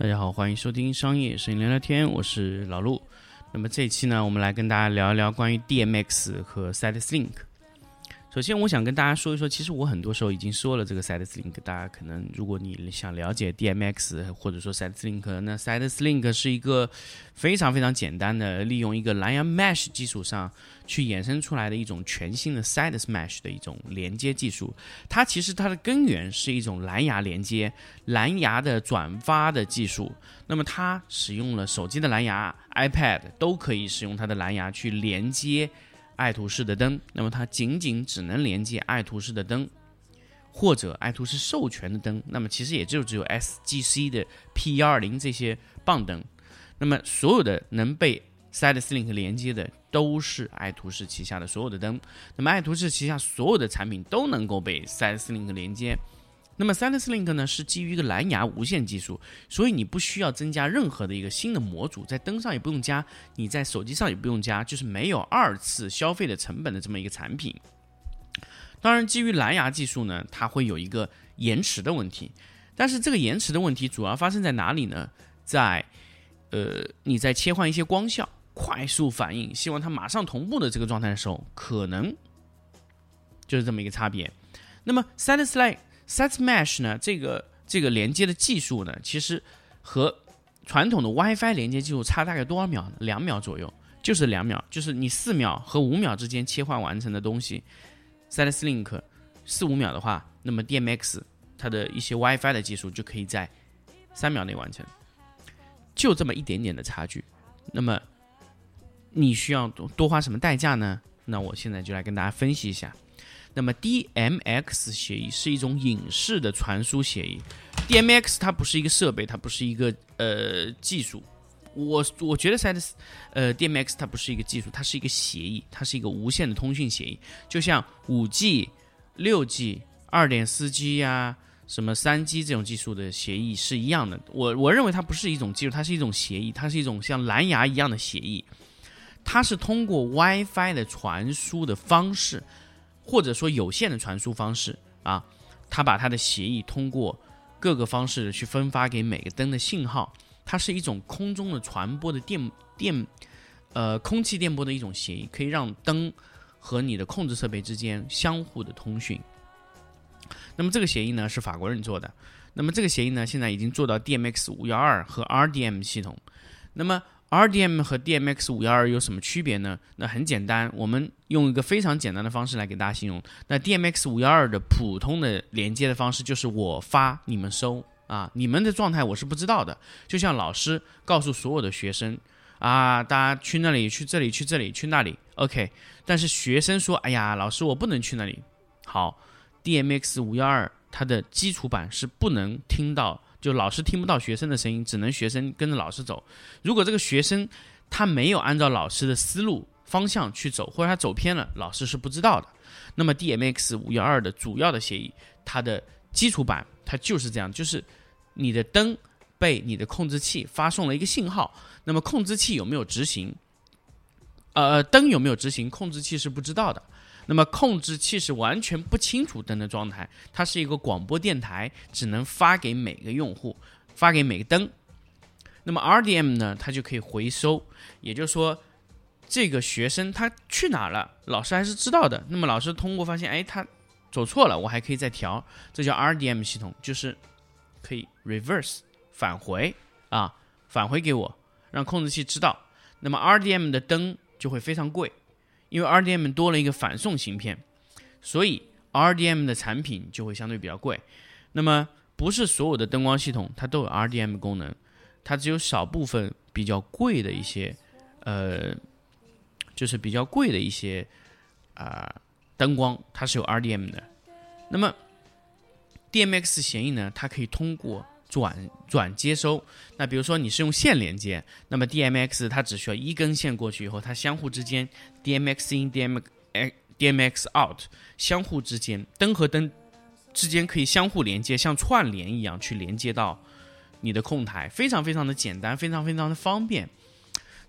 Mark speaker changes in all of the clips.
Speaker 1: 大家好，欢迎收听商业声音聊聊天，我是老陆。那么这一期呢，我们来跟大家聊一聊关于 DMX 和 SideSlink。首先，我想跟大家说一说，其实我很多时候已经说了这个 SideSlink。大家可能，如果你想了解 DMX 或者说 SideSlink，那 SideSlink 是一个非常非常简单的，利用一个蓝牙 Mesh 基础上去衍生出来的一种全新的 Side Mesh 的一种连接技术。它其实它的根源是一种蓝牙连接、蓝牙的转发的技术。那么它使用了手机的蓝牙、iPad 都可以使用它的蓝牙去连接。爱图仕的灯，那么它仅仅只能连接爱图仕的灯，或者爱图仕授权的灯，那么其实也就只有 SGC 的 P120 这些棒灯。那么所有的能被 SideSlink 连接的都是爱图仕旗下的所有的灯。那么爱图仕旗下所有的产品都能够被 SideSlink 连接。那么 SideSlink 呢是基于一个蓝牙无线技术，所以你不需要增加任何的一个新的模组，在灯上也不用加，你在手机上也不用加，就是没有二次消费的成本的这么一个产品。当然，基于蓝牙技术呢，它会有一个延迟的问题，但是这个延迟的问题主要发生在哪里呢？在呃你在切换一些光效、快速反应，希望它马上同步的这个状态的时候，可能就是这么一个差别。那么 SideSlink Set Mesh 呢？这个这个连接的技术呢，其实和传统的 WiFi 连接技术差大概多少秒呢？两秒左右，就是两秒，就是你四秒和五秒之间切换完成的东西，SideSlink 四五秒的话，那么 DMX 它的一些 WiFi 的技术就可以在三秒内完成，就这么一点点的差距。那么你需要多多花什么代价呢？那我现在就来跟大家分析一下。那么 DMX 协议是一种影视的传输协议。DMX 它不是一个设备，它不是一个呃技术。我我觉得 s i d 呃 DMX 它不是一个技术，它是一个协议，它是一个无线的通讯协议。就像五 G、六 G、二点四 G 呀、什么三 G 这种技术的协议是一样的。我我认为它不是一种技术，它是一种协议，它是一种像蓝牙一样的协议。它是通过 WiFi 的传输的方式。或者说有线的传输方式啊，它把它的协议通过各个方式去分发给每个灯的信号，它是一种空中的传播的电电，呃，空气电波的一种协议，可以让灯和你的控制设备之间相互的通讯。那么这个协议呢是法国人做的，那么这个协议呢现在已经做到 DMX 五幺二和 RDM 系统，那么。RDM 和 DMX 五幺二有什么区别呢？那很简单，我们用一个非常简单的方式来给大家形容。那 DMX 五幺二的普通的连接的方式就是我发你们收啊，你们的状态我是不知道的。就像老师告诉所有的学生啊，大家去那里、去这里、去这里、去那里，OK。但是学生说，哎呀，老师我不能去那里。好，DMX 五幺二它的基础版是不能听到。就老师听不到学生的声音，只能学生跟着老师走。如果这个学生他没有按照老师的思路方向去走，或者他走偏了，老师是不知道的。那么 DMX 五幺二的主要的协议，它的基础版它就是这样，就是你的灯被你的控制器发送了一个信号，那么控制器有没有执行？呃，灯有没有执行？控制器是不知道的。那么控制器是完全不清楚灯的状态，它是一个广播电台，只能发给每个用户，发给每个灯。那么 RDM 呢，它就可以回收，也就是说，这个学生他去哪了，老师还是知道的。那么老师通过发现，哎，他走错了，我还可以再调，这叫 RDM 系统，就是可以 reverse 返回啊，返回给我，让控制器知道。那么 RDM 的灯就会非常贵。因为 RDM 多了一个反送芯片，所以 RDM 的产品就会相对比较贵。那么不是所有的灯光系统它都有 RDM 功能，它只有少部分比较贵的一些，呃，就是比较贵的一些啊灯光它是有 RDM 的。那么 DMX 协议呢，它可以通过。转转接收，那比如说你是用线连接，那么 DMX 它只需要一根线过去以后，它相互之间 DMX in DMX DMX out 相互之间灯和灯之间可以相互连接，像串联一样去连接到你的控台，非常非常的简单，非常非常的方便。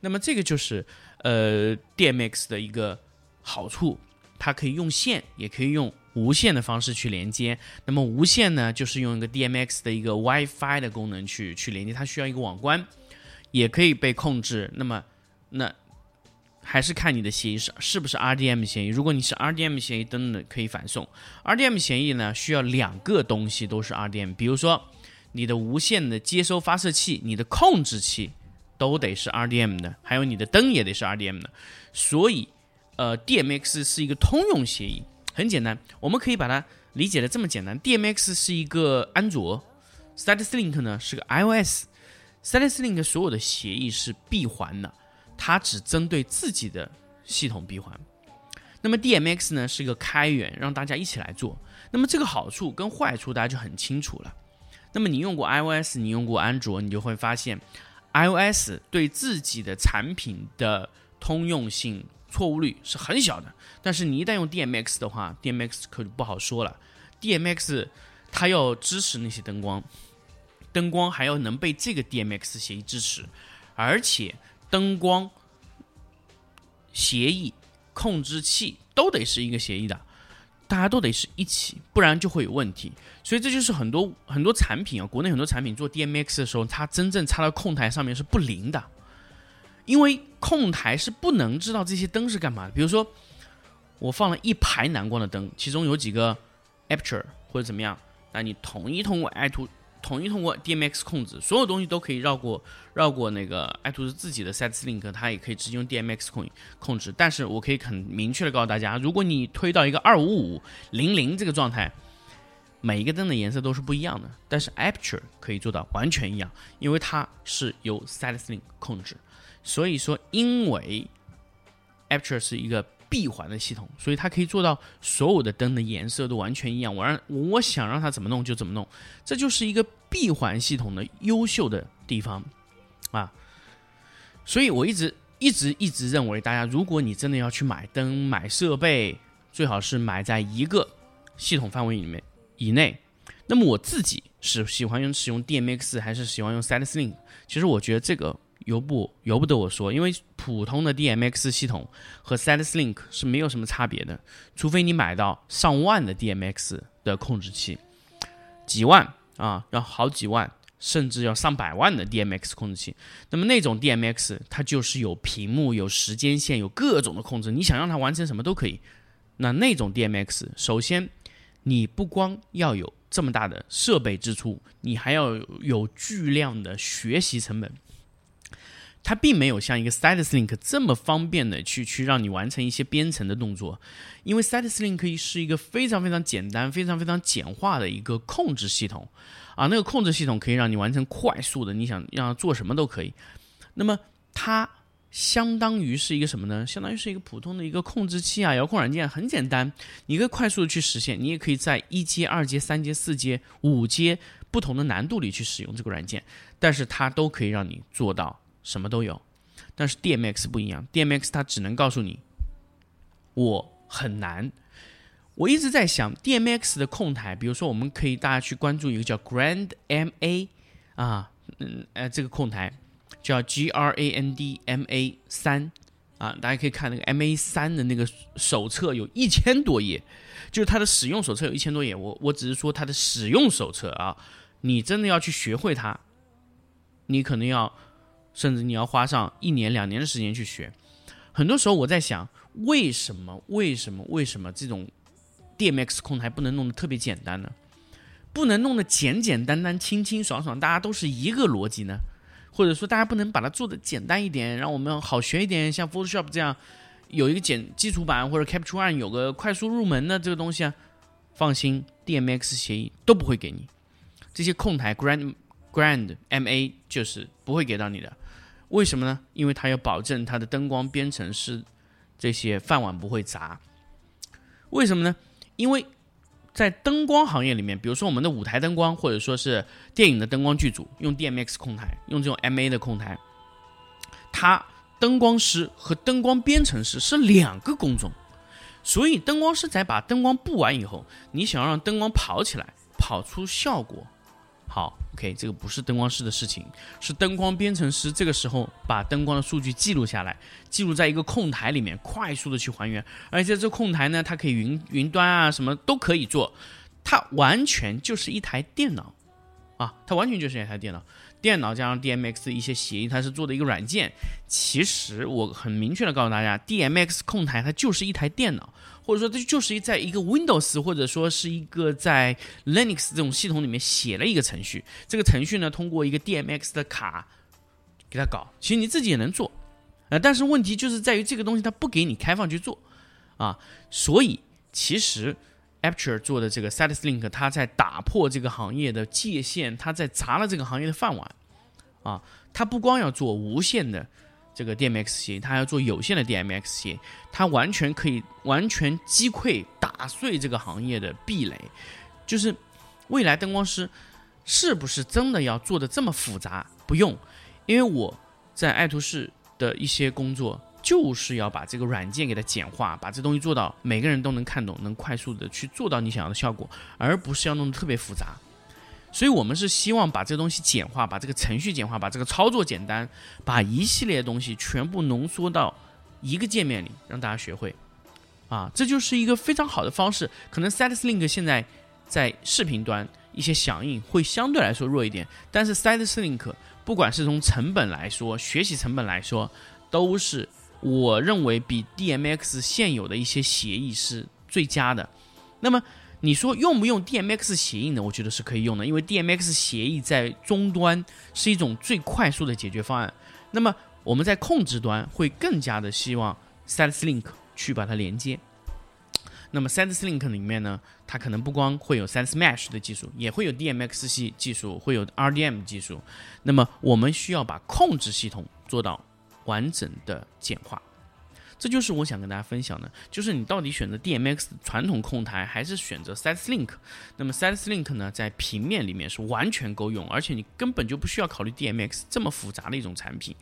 Speaker 1: 那么这个就是呃 DMX 的一个好处。它可以用线，也可以用无线的方式去连接。那么无线呢，就是用一个 DMX 的一个 WiFi 的功能去去连接，它需要一个网关，也可以被控制。那么那还是看你的协议是是不是 RDM 协议。如果你是 RDM 协议，等等可以反送。RDM 协议呢，需要两个东西都是 RDM，比如说你的无线的接收发射器、你的控制器都得是 RDM 的，还有你的灯也得是 RDM 的。所以，呃，DMX 是一个通用协议，很简单，我们可以把它理解的这么简单：DMX 是一个安卓，StatSlink 呢是个 iOS，StatSlink 所有的协议是闭环的。它只针对自己的系统闭环，那么 DMX 呢是一个开源，让大家一起来做。那么这个好处跟坏处大家就很清楚了。那么你用过 iOS，你用过安卓，你就会发现，iOS 对自己的产品的通用性错误率是很小的。但是你一旦用 DMX 的话，DMX 可就不好说了。DMX 它要支持那些灯光，灯光还要能被这个 DMX 协议支持，而且。灯光协议控制器都得是一个协议的，大家都得是一起，不然就会有问题。所以这就是很多很多产品啊，国内很多产品做 DMX 的时候，它真正插到控台上面是不灵的，因为控台是不能知道这些灯是干嘛的。比如说，我放了一排蓝光的灯，其中有几个 aperture 或者怎么样，那你统一通过 i to 统一通过 DMX 控制，所有东西都可以绕过绕过那个爱图仕自己的 StatLink，它也可以直接用 DMX 控控制。但是我可以很明确的告诉大家，如果你推到一个二五五零零这个状态，每一个灯的颜色都是不一样的。但是 Aperture 可以做到完全一样，因为它是由 StatLink 控制。所以说，因为 Aperture 是一个。闭环的系统，所以它可以做到所有的灯的颜色都完全一样。我让我想让它怎么弄就怎么弄，这就是一个闭环系统的优秀的地方啊！所以我一直一直一直认为，大家如果你真的要去买灯、买设备，最好是买在一个系统范围里面以内。那么我自己是喜欢用使用 DMX 还是喜欢用 StatLink？其实我觉得这个。由不由不得我说，因为普通的 DMX 系统和 StatLink 是没有什么差别的，除非你买到上万的 DMX 的控制器，几万啊，要好几万，甚至要上百万的 DMX 控制器。那么那种 DMX 它就是有屏幕、有时间线、有各种的控制，你想让它完成什么都可以。那那种 DMX，首先你不光要有这么大的设备支出，你还要有巨量的学习成本。它并没有像一个 StatLink 这么方便的去去让你完成一些编程的动作，因为 StatLink 是一个非常非常简单、非常非常简化的一个控制系统啊，那个控制系统可以让你完成快速的，你想让它做什么都可以。那么它相当于是一个什么呢？相当于是一个普通的一个控制器啊，遥控软件很简单，你可以快速的去实现，你也可以在一阶、二阶、三阶、四阶、五阶不同的难度里去使用这个软件，但是它都可以让你做到。什么都有，但是 DMX 不一样，DMX 它只能告诉你，我很难。我一直在想 DMX 的控台，比如说我们可以大家去关注一个叫 Grand MA 啊，嗯，呃，这个控台叫 G R A N D M A 三啊，大家可以看那个 MA 三的那个手册有一千多页，就是它的使用手册有一千多页。我我只是说它的使用手册啊，你真的要去学会它，你可能要。甚至你要花上一年两年的时间去学，很多时候我在想，为什么为什么为什么这种 DMX 控台不能弄得特别简单呢？不能弄得简简单单、清清爽爽，大家都是一个逻辑呢？或者说，大家不能把它做的简单一点，让我们好学一点，像 Photoshop 这样有一个简基础版，或者 Capture One 有个快速入门的这个东西啊？放心，DMX 协议都不会给你这些控台 Grand Grand MA 就是不会给到你的。为什么呢？因为它要保证它的灯光编程是这些饭碗不会砸。为什么呢？因为在灯光行业里面，比如说我们的舞台灯光，或者说是电影的灯光剧组，用 DMX 控台，用这种 MA 的控台，它灯光师和灯光编程师是两个工种，所以灯光师在把灯光布完以后，你想让灯光跑起来，跑出效果，好，OK，这个不是灯光师的事情，是灯光编程师。这个时候把灯光的数据记录下来，记录在一个控台里面，快速的去还原。而且这控台呢，它可以云云端啊，什么都可以做，它完全就是一台电脑啊，它完全就是一台电脑。电脑加上 DMX 的一些协议，它是做的一个软件。其实我很明确的告诉大家，DMX 控台它就是一台电脑。或者说，这就是在一个 Windows 或者说是一个在 Linux 这种系统里面写了一个程序。这个程序呢，通过一个 DMX 的卡给它搞。其实你自己也能做，呃，但是问题就是在于这个东西它不给你开放去做啊。所以其实 Aperture 做的这个 SataSlink，它在打破这个行业的界限，它在砸了这个行业的饭碗啊。它不光要做无线的。这个 DMX 协议，它要做有线的 DMX 协议，它完全可以完全击溃、打碎这个行业的壁垒。就是未来灯光师是不是真的要做的这么复杂？不用，因为我在爱图仕的一些工作，就是要把这个软件给它简化，把这东西做到每个人都能看懂，能快速的去做到你想要的效果，而不是要弄得特别复杂。所以，我们是希望把这个东西简化，把这个程序简化，把这个操作简单，把一系列东西全部浓缩到一个界面里，让大家学会。啊，这就是一个非常好的方式。可能 SideLink 现在在视频端一些响应会相对来说弱一点，但是 SideLink 不管是从成本来说，学习成本来说，都是我认为比 DMX 现有的一些协议是最佳的。那么，你说用不用 DMX 协议呢？我觉得是可以用的，因为 DMX 协议在终端是一种最快速的解决方案。那么我们在控制端会更加的希望 SideLink 去把它连接。那么 SideLink 里面呢，它可能不光会有 SideMesh 的技术，也会有 DMX 系技术，会有 RDM 技术。那么我们需要把控制系统做到完整的简化。这就是我想跟大家分享的，就是你到底选择 DMX 传统控台，还是选择 SideLink？那么 SideLink 呢，在平面里面是完全够用，而且你根本就不需要考虑 DMX 这么复杂的一种产品。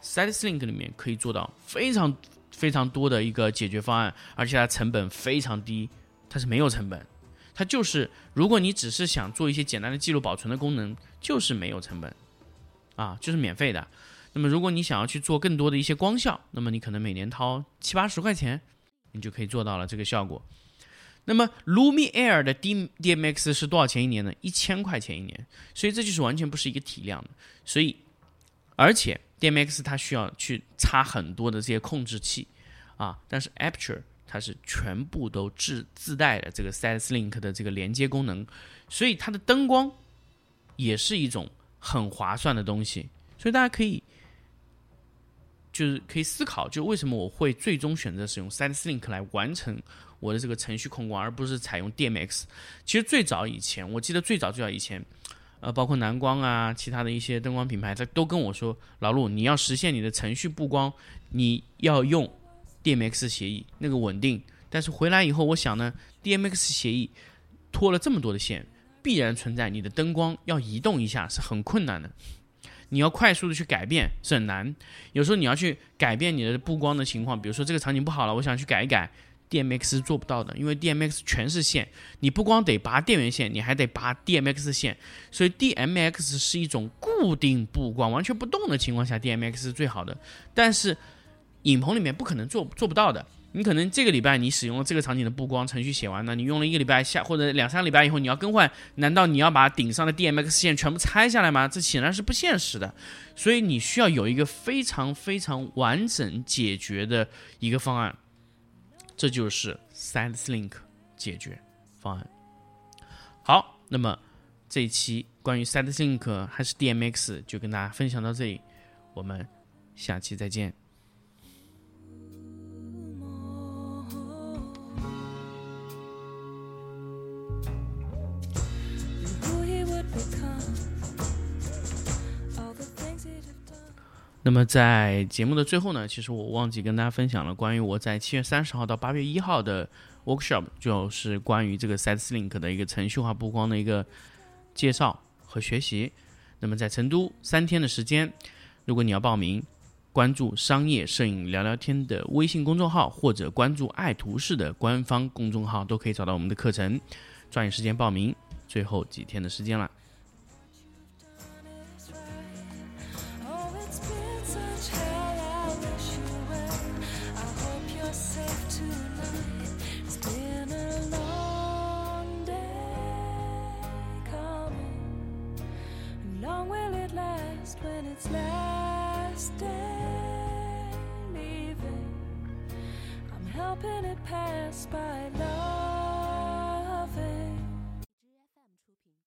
Speaker 1: SideLink 里面可以做到非常非常多的一个解决方案，而且它成本非常低，它是没有成本，它就是如果你只是想做一些简单的记录保存的功能，就是没有成本，啊，就是免费的。那么，如果你想要去做更多的一些光效，那么你可能每年掏七八十块钱，你就可以做到了这个效果。那么，Lumiere 的 D DMX 是多少钱一年呢？一千块钱一年，所以这就是完全不是一个体量的。所以，而且 DMX 它需要去插很多的这些控制器啊，但是 Aperture 它是全部都自自带的这个 SideLink 的这个连接功能，所以它的灯光也是一种很划算的东西。所以大家可以。就是可以思考，就为什么我会最终选择使用 SideLink 来完成我的这个程序控光，而不是采用 DMX。其实最早以前，我记得最早最早以前，呃，包括蓝光啊，其他的一些灯光品牌，他都跟我说，老陆，你要实现你的程序布光，你要用 DMX 协议，那个稳定。但是回来以后，我想呢，DMX 协议拖了这么多的线，必然存在你的灯光要移动一下是很困难的。你要快速的去改变是很难，有时候你要去改变你的布光的情况，比如说这个场景不好了，我想去改一改，DMX 是做不到的，因为 DMX 全是线，你不光得拔电源线，你还得拔 DMX 线，所以 DMX 是一种固定布光，完全不动的情况下，DMX 是最好的，但是影棚里面不可能做做不到的。你可能这个礼拜你使用了这个场景的布光程序写完了，你用了一个礼拜下或者两三个礼拜以后你要更换，难道你要把顶上的 DMX 线全部拆下来吗？这显然是不现实的，所以你需要有一个非常非常完整解决的一个方案，这就是 SideLink 解决方案。好，那么这一期关于 SideLink 还是 DMX 就跟大家分享到这里，我们下期再见。那么在节目的最后呢，其实我忘记跟大家分享了关于我在七月三十号到八月一号的 workshop，就是关于这个 SideLink 的一个程序化布光的一个介绍和学习。那么在成都三天的时间，如果你要报名，关注商业摄影聊聊天的微信公众号，或者关注爱图仕的官方公众号，都可以找到我们的课程。抓紧时间报名，最后几天的时间了。
Speaker 2: Helping it pass by love.